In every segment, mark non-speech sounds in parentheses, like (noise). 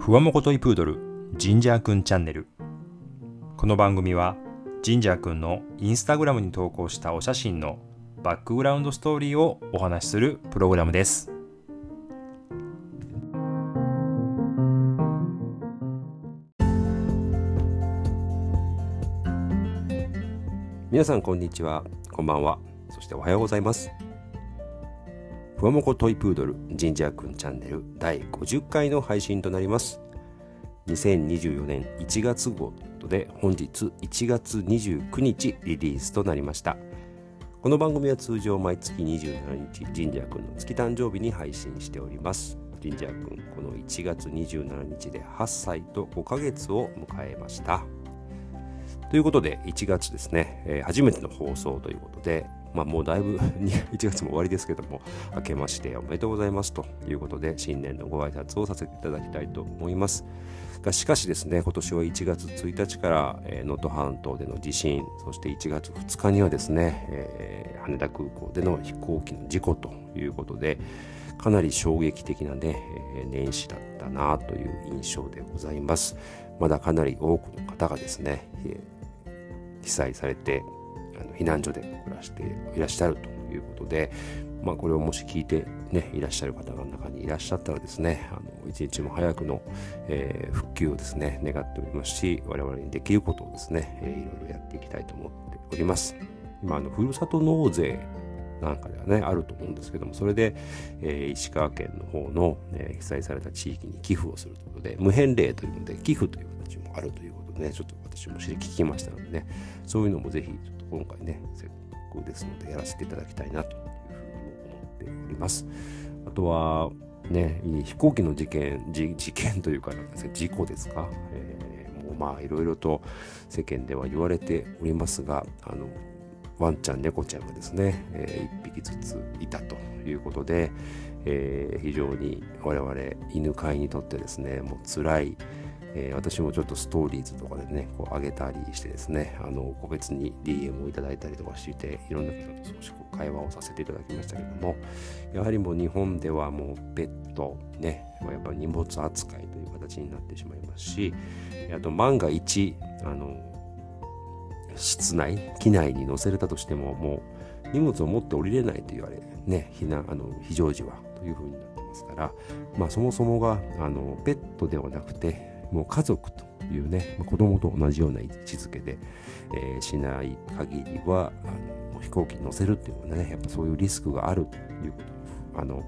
ふわもこトイプードルジンジャーくんチャンネル。この番組はジンジャーくんのインスタグラムに投稿したお写真のバックグラウンドストーリーをお話しするプログラムです。皆さんこんにちは。こんばんは。そしておはようございます。ふわもこトイプードルジンジャーくんチャンネル第50回の配信となります。2024年1月号で本日1月29日リリースとなりました。この番組は通常毎月27日ジンジャーくんの月誕生日に配信しております。ジンジャーくんこの1月27日で8歳と5ヶ月を迎えました。ということで1月ですね、えー、初めての放送ということでまあ、もうだいぶ (laughs) 1月も終わりですけども、明けましておめでとうございますということで、新年のご挨拶をさせていただきたいと思います。がしかしですね、今年は1月1日から能登、えー、半島での地震、そして1月2日にはですね、えー、羽田空港での飛行機の事故ということで、かなり衝撃的なね、えー、年始だったなという印象でございます。まだかなり多くの方がですね、えー、被災されてあの避難所で暮らしていらっしゃるということで、まあ、これをもし聞いて、ね、いらっしゃる方が中にいらっしゃったらですねあの一日も早くの、えー、復旧をですね願っておりますし我々にできることをですね、えー、いろいろやっていきたいと思っております。今あのふるさと納税なんかではねあると思うんですけどもそれで、えー、石川県の方の、えー、被災された地域に寄付をするということで無返礼というので寄付という形もあるということねちょっと私も知り聞きましたのでねそういうのもぜひちょっと今回ね、せっかくですのでやらせていただきたいなというふうに思っております。あとは、ね、飛行機の事件、事件というか、なんか事故ですか、えー、もうまあいろいろと世間では言われておりますが、あの、ワンちゃん、猫ちゃんがですね、えー、1匹ずついたということで、えー、非常に我々犬飼いにとってですね、もう辛い、えー、私もちょっとストーリーズとかでね、こう上げたりしてですね、あの、個別に DM をいただいたりとかして、いろんな方と少しこう会話をさせていただきましたけども、やはりもう日本ではもうペット、ね、やっぱ荷物扱いという形になってしまいますし、あと万が一、あの、室内、機内に乗せれたとしても、もう荷物を持って降りれないと言われ、ね、避難、あの、非常時はというふうになってますから、まあそもそもが、あの、ペットではなくて、もう家族というね、まあ、子供と同じような位置づけで、えー、しない限りはあの飛行機に乗せるっていうのはねやっぱそういうリスクがあるということをあの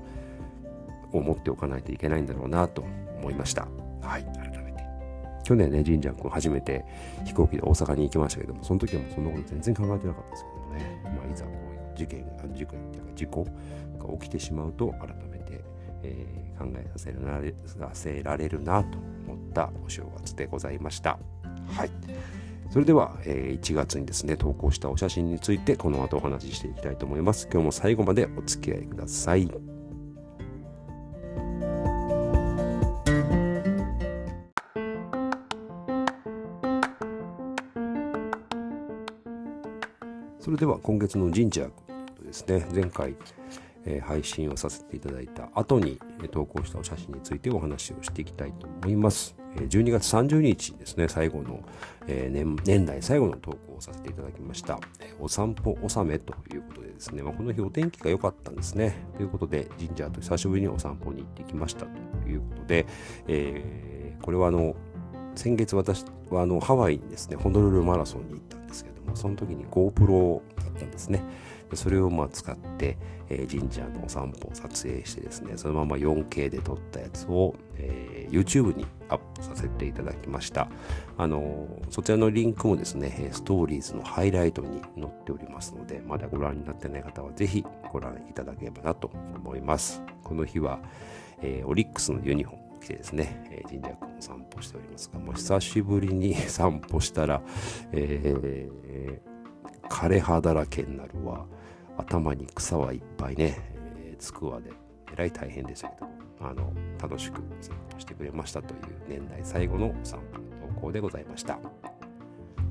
思っておかないといけないんだろうなと思いました。はい、改めて。去年ね、神社君初めて飛行機で大阪に行きましたけども、その時はもうそんなこと全然考えてなかったですけどもね、まあ、いざこういう事件、事故っていうか事故が起きてしまうと、改めて、えー、考えさせられさせられるなと思ったお正月でございました。はい。それでは、えー、1月にですね、投稿したお写真についてこの後お話ししていきたいと思います。今日も最後までお付き合いください。それでは今月の神社ですね、前回、え、配信をさせていただいた後に、え、投稿したお写真についてお話をしていきたいと思います。12月30日ですね、最後の、え、年年内最後の投稿をさせていただきました。お散歩納めということでですね、まあ、この日お天気が良かったんですね。ということで、神社と久しぶりにお散歩に行ってきましたということで、えー、これはあの、先月私はあのハワイにですね、ホノルルマラソンに行ったんですけども、その時に GoPro だったんですね。それをまあ使って、えー、神社のお散歩を撮影してですね、そのまま 4K で撮ったやつを、えー、YouTube にアップさせていただきました。あのー、そちらのリンクもですね、ストーリーズのハイライトに載っておりますので、まだご覧になってない方はぜひご覧いただければなと思います。この日は、えー、オリックスのユニフォーム来てですね、え、神社君を散歩しておりますが、もう久しぶりに散歩したら、えー、枯葉だらけになるわ。頭に草はいっぱいね、えー、つくわで、えらい大変でしたけど、あの、楽しく散歩してくれましたという年内最後の散歩の投稿でございました。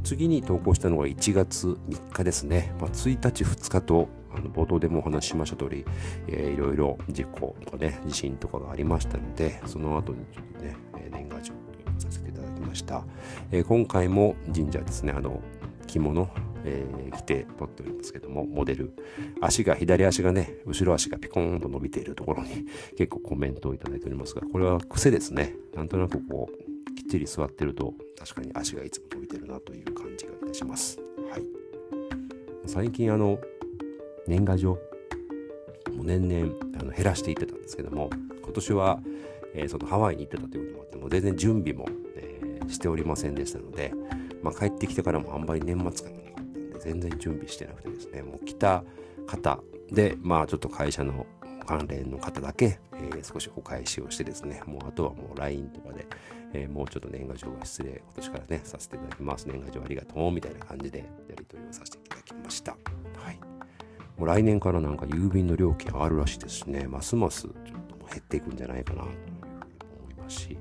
次に投稿したのが1月3日ですね。まあ、1日、2日と、あの冒頭でもお話ししました通り、えー、いろいろ事故とかね、地震とかがありましたので、その後にちょっとね、年賀状させていただきました。えー、今回も神社ですね、あの、着物、えー、着て撮っておりますけども、モデル。足が、左足がね、後ろ足がピコーンと伸びているところに (laughs) 結構コメントをいいておりますが、これは癖ですね。なんとなくこう、きっちり座ってると、確かに足がいつも伸びてるなという感じがいたします。はい。最近あの、年賀状、もう年々あの減らしていってたんですけども、今年は、えー、そのハワイに行ってたということもあって、も全然準備も、えー、しておりませんでしたので、まあ、帰ってきてからもあんまり年末感が、全然準備してなくてですね、もう来た方で、まあちょっと会社の関連の方だけ、えー、少しお返しをしてですね、もうあとはもう LINE とかで、えー、もうちょっと年賀状が失礼、今年からね、させていただきます。年賀状ありがとう、みたいな感じでやり取りをさせていただきました。はい。もう来年からなんか郵便の料金上がるらしいですね、ますますちょっと減っていくんじゃないかなというふうに思いますし、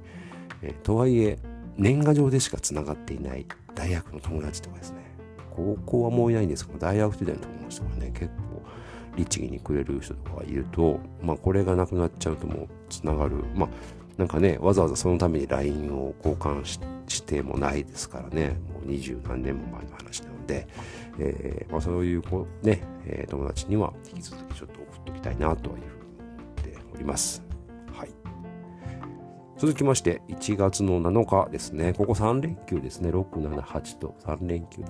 えー、とはいえ、年賀状でしかつながっていない大学の友達とかですね、高校はもういないんですけど、大学時代の友達とかね、結構律儀にくれる人とかがいると、まあこれがなくなっちゃうともうつながる。まあなんかね、わざわざそのために LINE を交換してもないですからね、もう二十何年も前の話なので、えー、まあ、そういうこうね、えー、友達には引き続きちょっと送っておきたいなというふうに思っております。はい。続きまして、1月の7日ですね。ここ3連休ですね。6、7、8と3連休だ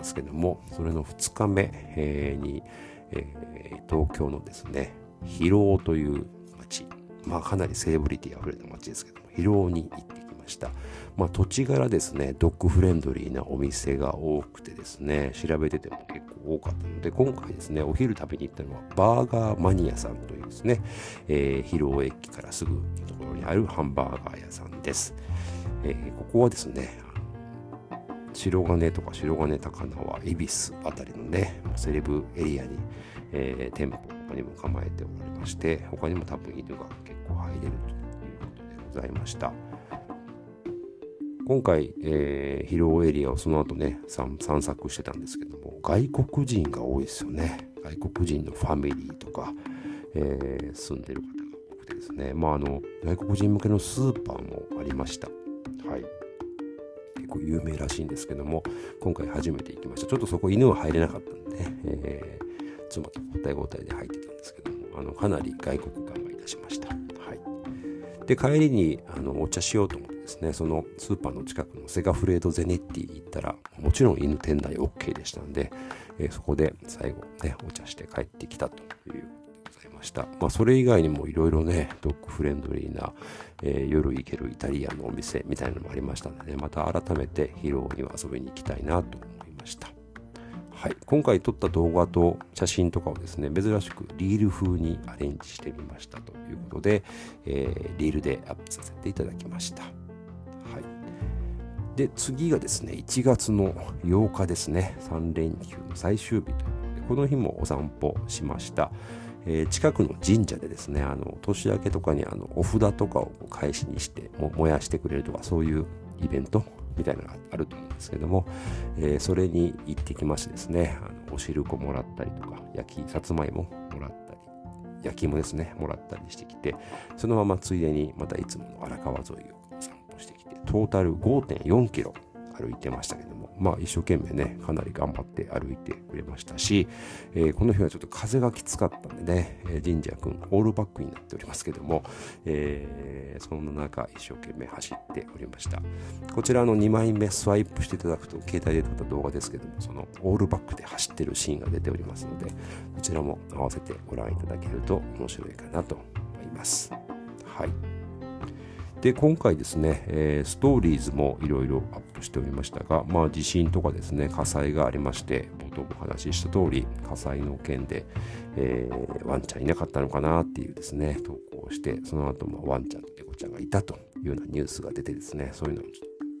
ますけども、それの2日目、え、に、え、東京のですね、広尾という町、まあかなりセレブリティ溢れた町ですけども、広尾に行ってきました。まあ土地柄ですね、ドッグフレンドリーなお店が多くてですね、調べてても結構多かったので、今回ですね、お昼食べに行ったのはバーガーマニアさんというですね、えー、広尾駅からすぐのところにあるハンバーガー屋さんです。えー、ここはですね、白金とか白金高輪、恵比寿あたりのね、セレブエリアに、えー、店舗他にも構えておりまして、他にも多分犬が結構入れるということでございました。今回、えー、広尾エリアをその後ね散策してたんですけども外国人が多いですよね。外国人のファミリーとか、えー、住んでる方が多くてですね。まああの外国人向けのスーパーもありました。はい。構有名らしいんですけども今回初めて行きました。ちょっとそこ犬は入れなかったんでね、えー、妻と交代交代で入ってたんですけどもあのかなり外国感がいたしました。はい。で帰りにあのお茶しようと思ってですねそのスーパーの近くのセガフレードゼネッティ行ったらもちろん犬店内 OK でしたんで、えー、そこで最後ねお茶して帰ってきたというました。まあ、それ以外にもいろいろね、ドッグフレンドリーな、えー、夜行けるイタリアンのお店みたいなのもありましたので、ね、また改めてヒロには遊びに行きたいなと思いました。はい、今回撮った動画と写真とかをですね、珍しくリール風にアレンジしてみましたということで、えー、リールでアップさせていただきました。はい。で、次がですね、1月の8日ですね、3連休の最終日ということで、この日もお散歩しました。えー、近くの神社でですね、あの、年明けとかにあの、お札とかを返しにしても、燃やしてくれるとか、そういうイベントみたいなのがあると思うんですけども、えー、それに行ってきましてですね、あのお汁粉もらったりとか、焼きさつまいももらったり、焼き芋ですね、もらったりしてきて、そのままついでにまたいつもの荒川沿いを散歩してきて、トータル5.4キロ歩いてましたけども、まあ一生懸命ね、かなり頑張って歩いてくれましたし、えー、この日はちょっと風がきつかったんでね、えー、神社くんオールバックになっておりますけども、えー、そんな中一生懸命走っておりました。こちらの2枚目スワイプしていただくと、携帯で撮った動画ですけども、そのオールバックで走ってるシーンが出ておりますので、こちらも合わせてご覧いただけると面白いかなと思います。はい。で今回ですね、えー、ストーリーズもいろいろアップしておりましたが、まあ、地震とかですね火災がありまして冒頭お話しした通り火災の件で、えー、ワンちゃんいなかったのかなっていうですね投稿をしてその後もワンちゃんと猫ちゃんがいたというようなニュースが出てですねそういうのをちょ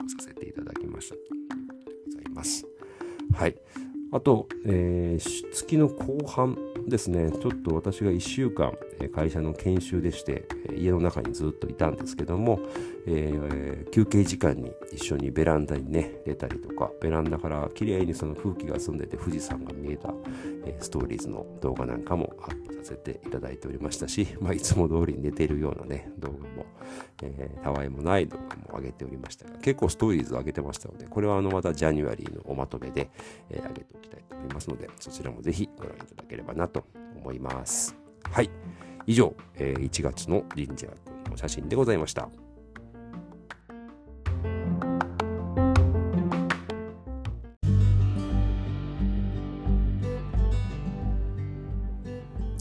っとさせていただきました。でございます。はい。あと、えー、月の後半ですね、ちょっと私が1週間、会社の研修でして、家の中にずっといたんですけども、えー、休憩時間に一緒にベランダにね、出たりとか、ベランダから綺麗にその空気が澄んでて富士山が見えた、えー、ストーリーズの動画なんかもアップさせていただいておりましたし、まあ、いつも通りに寝ているようなね、動画も、えー、たわいもない動画も上げておりましたが、結構ストーリーズ上げてましたので、これはあのまたジャニュアリーのおまとめで、えー、上げておきたいと思いますので、そちらもぜひご覧いただければなと思います。はい。以上、え、1月のジンジャー君の写真でございました。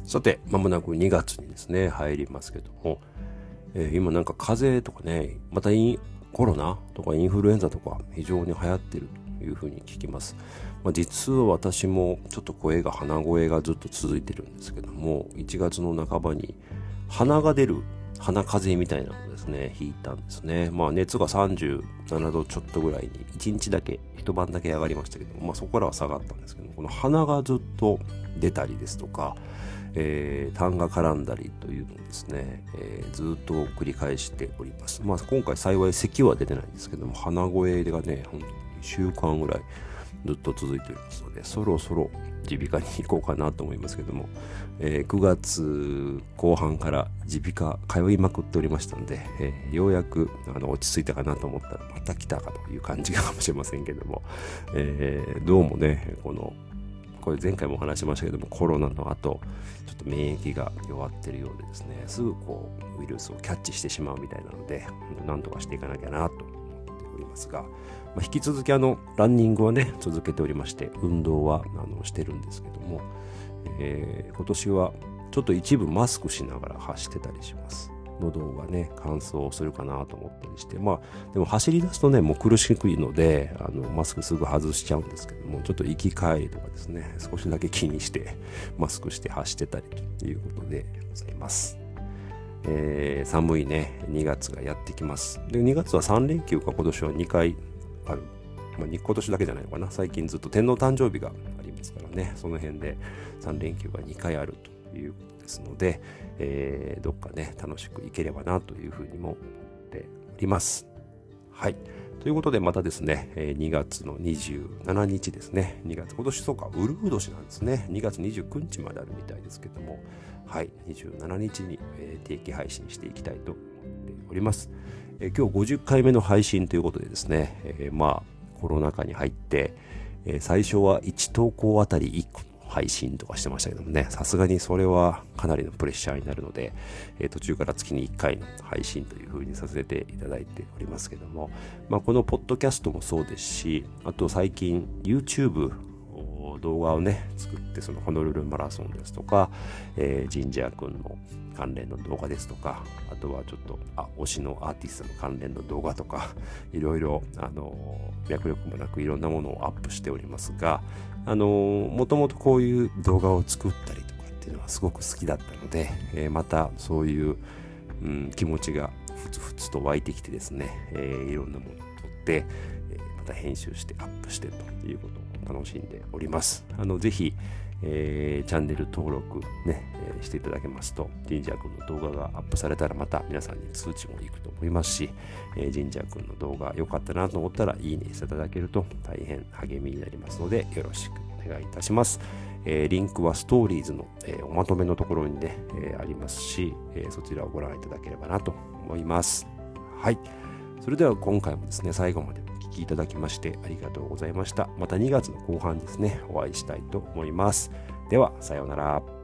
さて、まもなく2月にですね、入りますけども、えー、今なんか風邪とかね、またコロナとかインフルエンザとか非常に流行ってるというふうに聞きます。まあ、実は私もちょっと声が鼻声がずっと続いてるんですけども、1月の半ばに鼻が出る鼻風邪みたいなのですね、引いたんですね。まあ熱が37度ちょっとぐらいに1日だけ、一晩だけ上がりましたけども、まあそこからは下がったんですけどもこの鼻がずっと出たりですとか、えー、痰が絡んだりというのをですね、えー、ずっと繰り返しております。まあ、今回幸い咳は出てないんですけども、鼻声がね、本当に2週間ぐらいずっと続いておりますので、そろそろ耳鼻科に行こうかなと思いますけども、えー、9月後半から耳鼻科通いまくっておりましたので、えー、ようやくあの落ち着いたかなと思ったらまた来たかという感じかもしれませんけども、えー、どうもね、このこれ前回もお話しましたけどもコロナの後ちょっと免疫が弱ってるようでですねすぐこうウイルスをキャッチしてしまうみたいなので何とかしていかなきゃなと思っておりますが、まあ、引き続きあのランニングはね続けておりまして運動はあのしてるんですけども、えー、今年はちょっと一部マスクしながら走ってたりします。喉がね、乾燥するかなと思ったりして、まあ、でも走り出すとね、もう苦しくいので、あの、マスクすぐ外しちゃうんですけども、ちょっと行き帰りとかですね、少しだけ気にして、(laughs) マスクして走ってたりということでございます。えー、寒いね、2月がやってきます。で、2月は3連休が今年は2回ある。まあ、今年だけじゃないのかな。最近ずっと天皇誕生日がありますからね、その辺で3連休が2回あるということですので、えー、どっかね、楽しく行ければなというふうにも思っております。はい。ということで、またですね、2月の27日ですね、2月、今年そうか、ウルフ年なんですね、2月29日まであるみたいですけども、はい、27日に、定期配信していきたいと思っております。え今日50回目の配信ということでですね、えー、まあ、コロナ禍に入って、え最初は1投稿あたり1個配信とかしてましたけどもね、さすがにそれはかなりのプレッシャーになるので、えー、途中から月に1回の配信という風にさせていただいておりますけども、まあ、このポッドキャストもそうですし、あと最近 YouTube 動画をね、作って、そのホノルルマラソンですとか、えー、ジンジャー君の関連の動画ですとか、あとはちょっと、あ、推しのアーティストの関連の動画とか、いろいろ、あの、脈力もなくいろんなものをアップしておりますが、あの、もともとこういう動画を作ったりとかっていうのはすごく好きだったので、えー、またそういう、うん、気持ちがふつふつと湧いてきてですね、えー、いろんなものを撮って、え、また編集してアップしてということを楽しんでおります。あの、ぜひ、えー、チャンネル登録ね、えー、していただけますと、ジンジャー君の動画がアップされたらまた皆さんに通知もいくと思いますし、えー、ジンジャー君の動画良かったなと思ったらいいねしていただけると大変励みになりますのでよろしくお願いいたします。えー、リンクはストーリーズの、えー、おまとめのところにね、えー、ありますし、えそちらをご覧いただければなと思います。はい。それでは今回もですね、最後まできいただきましてありがとうございました。また2月の後半ですね、お会いしたいと思います。では、さようなら。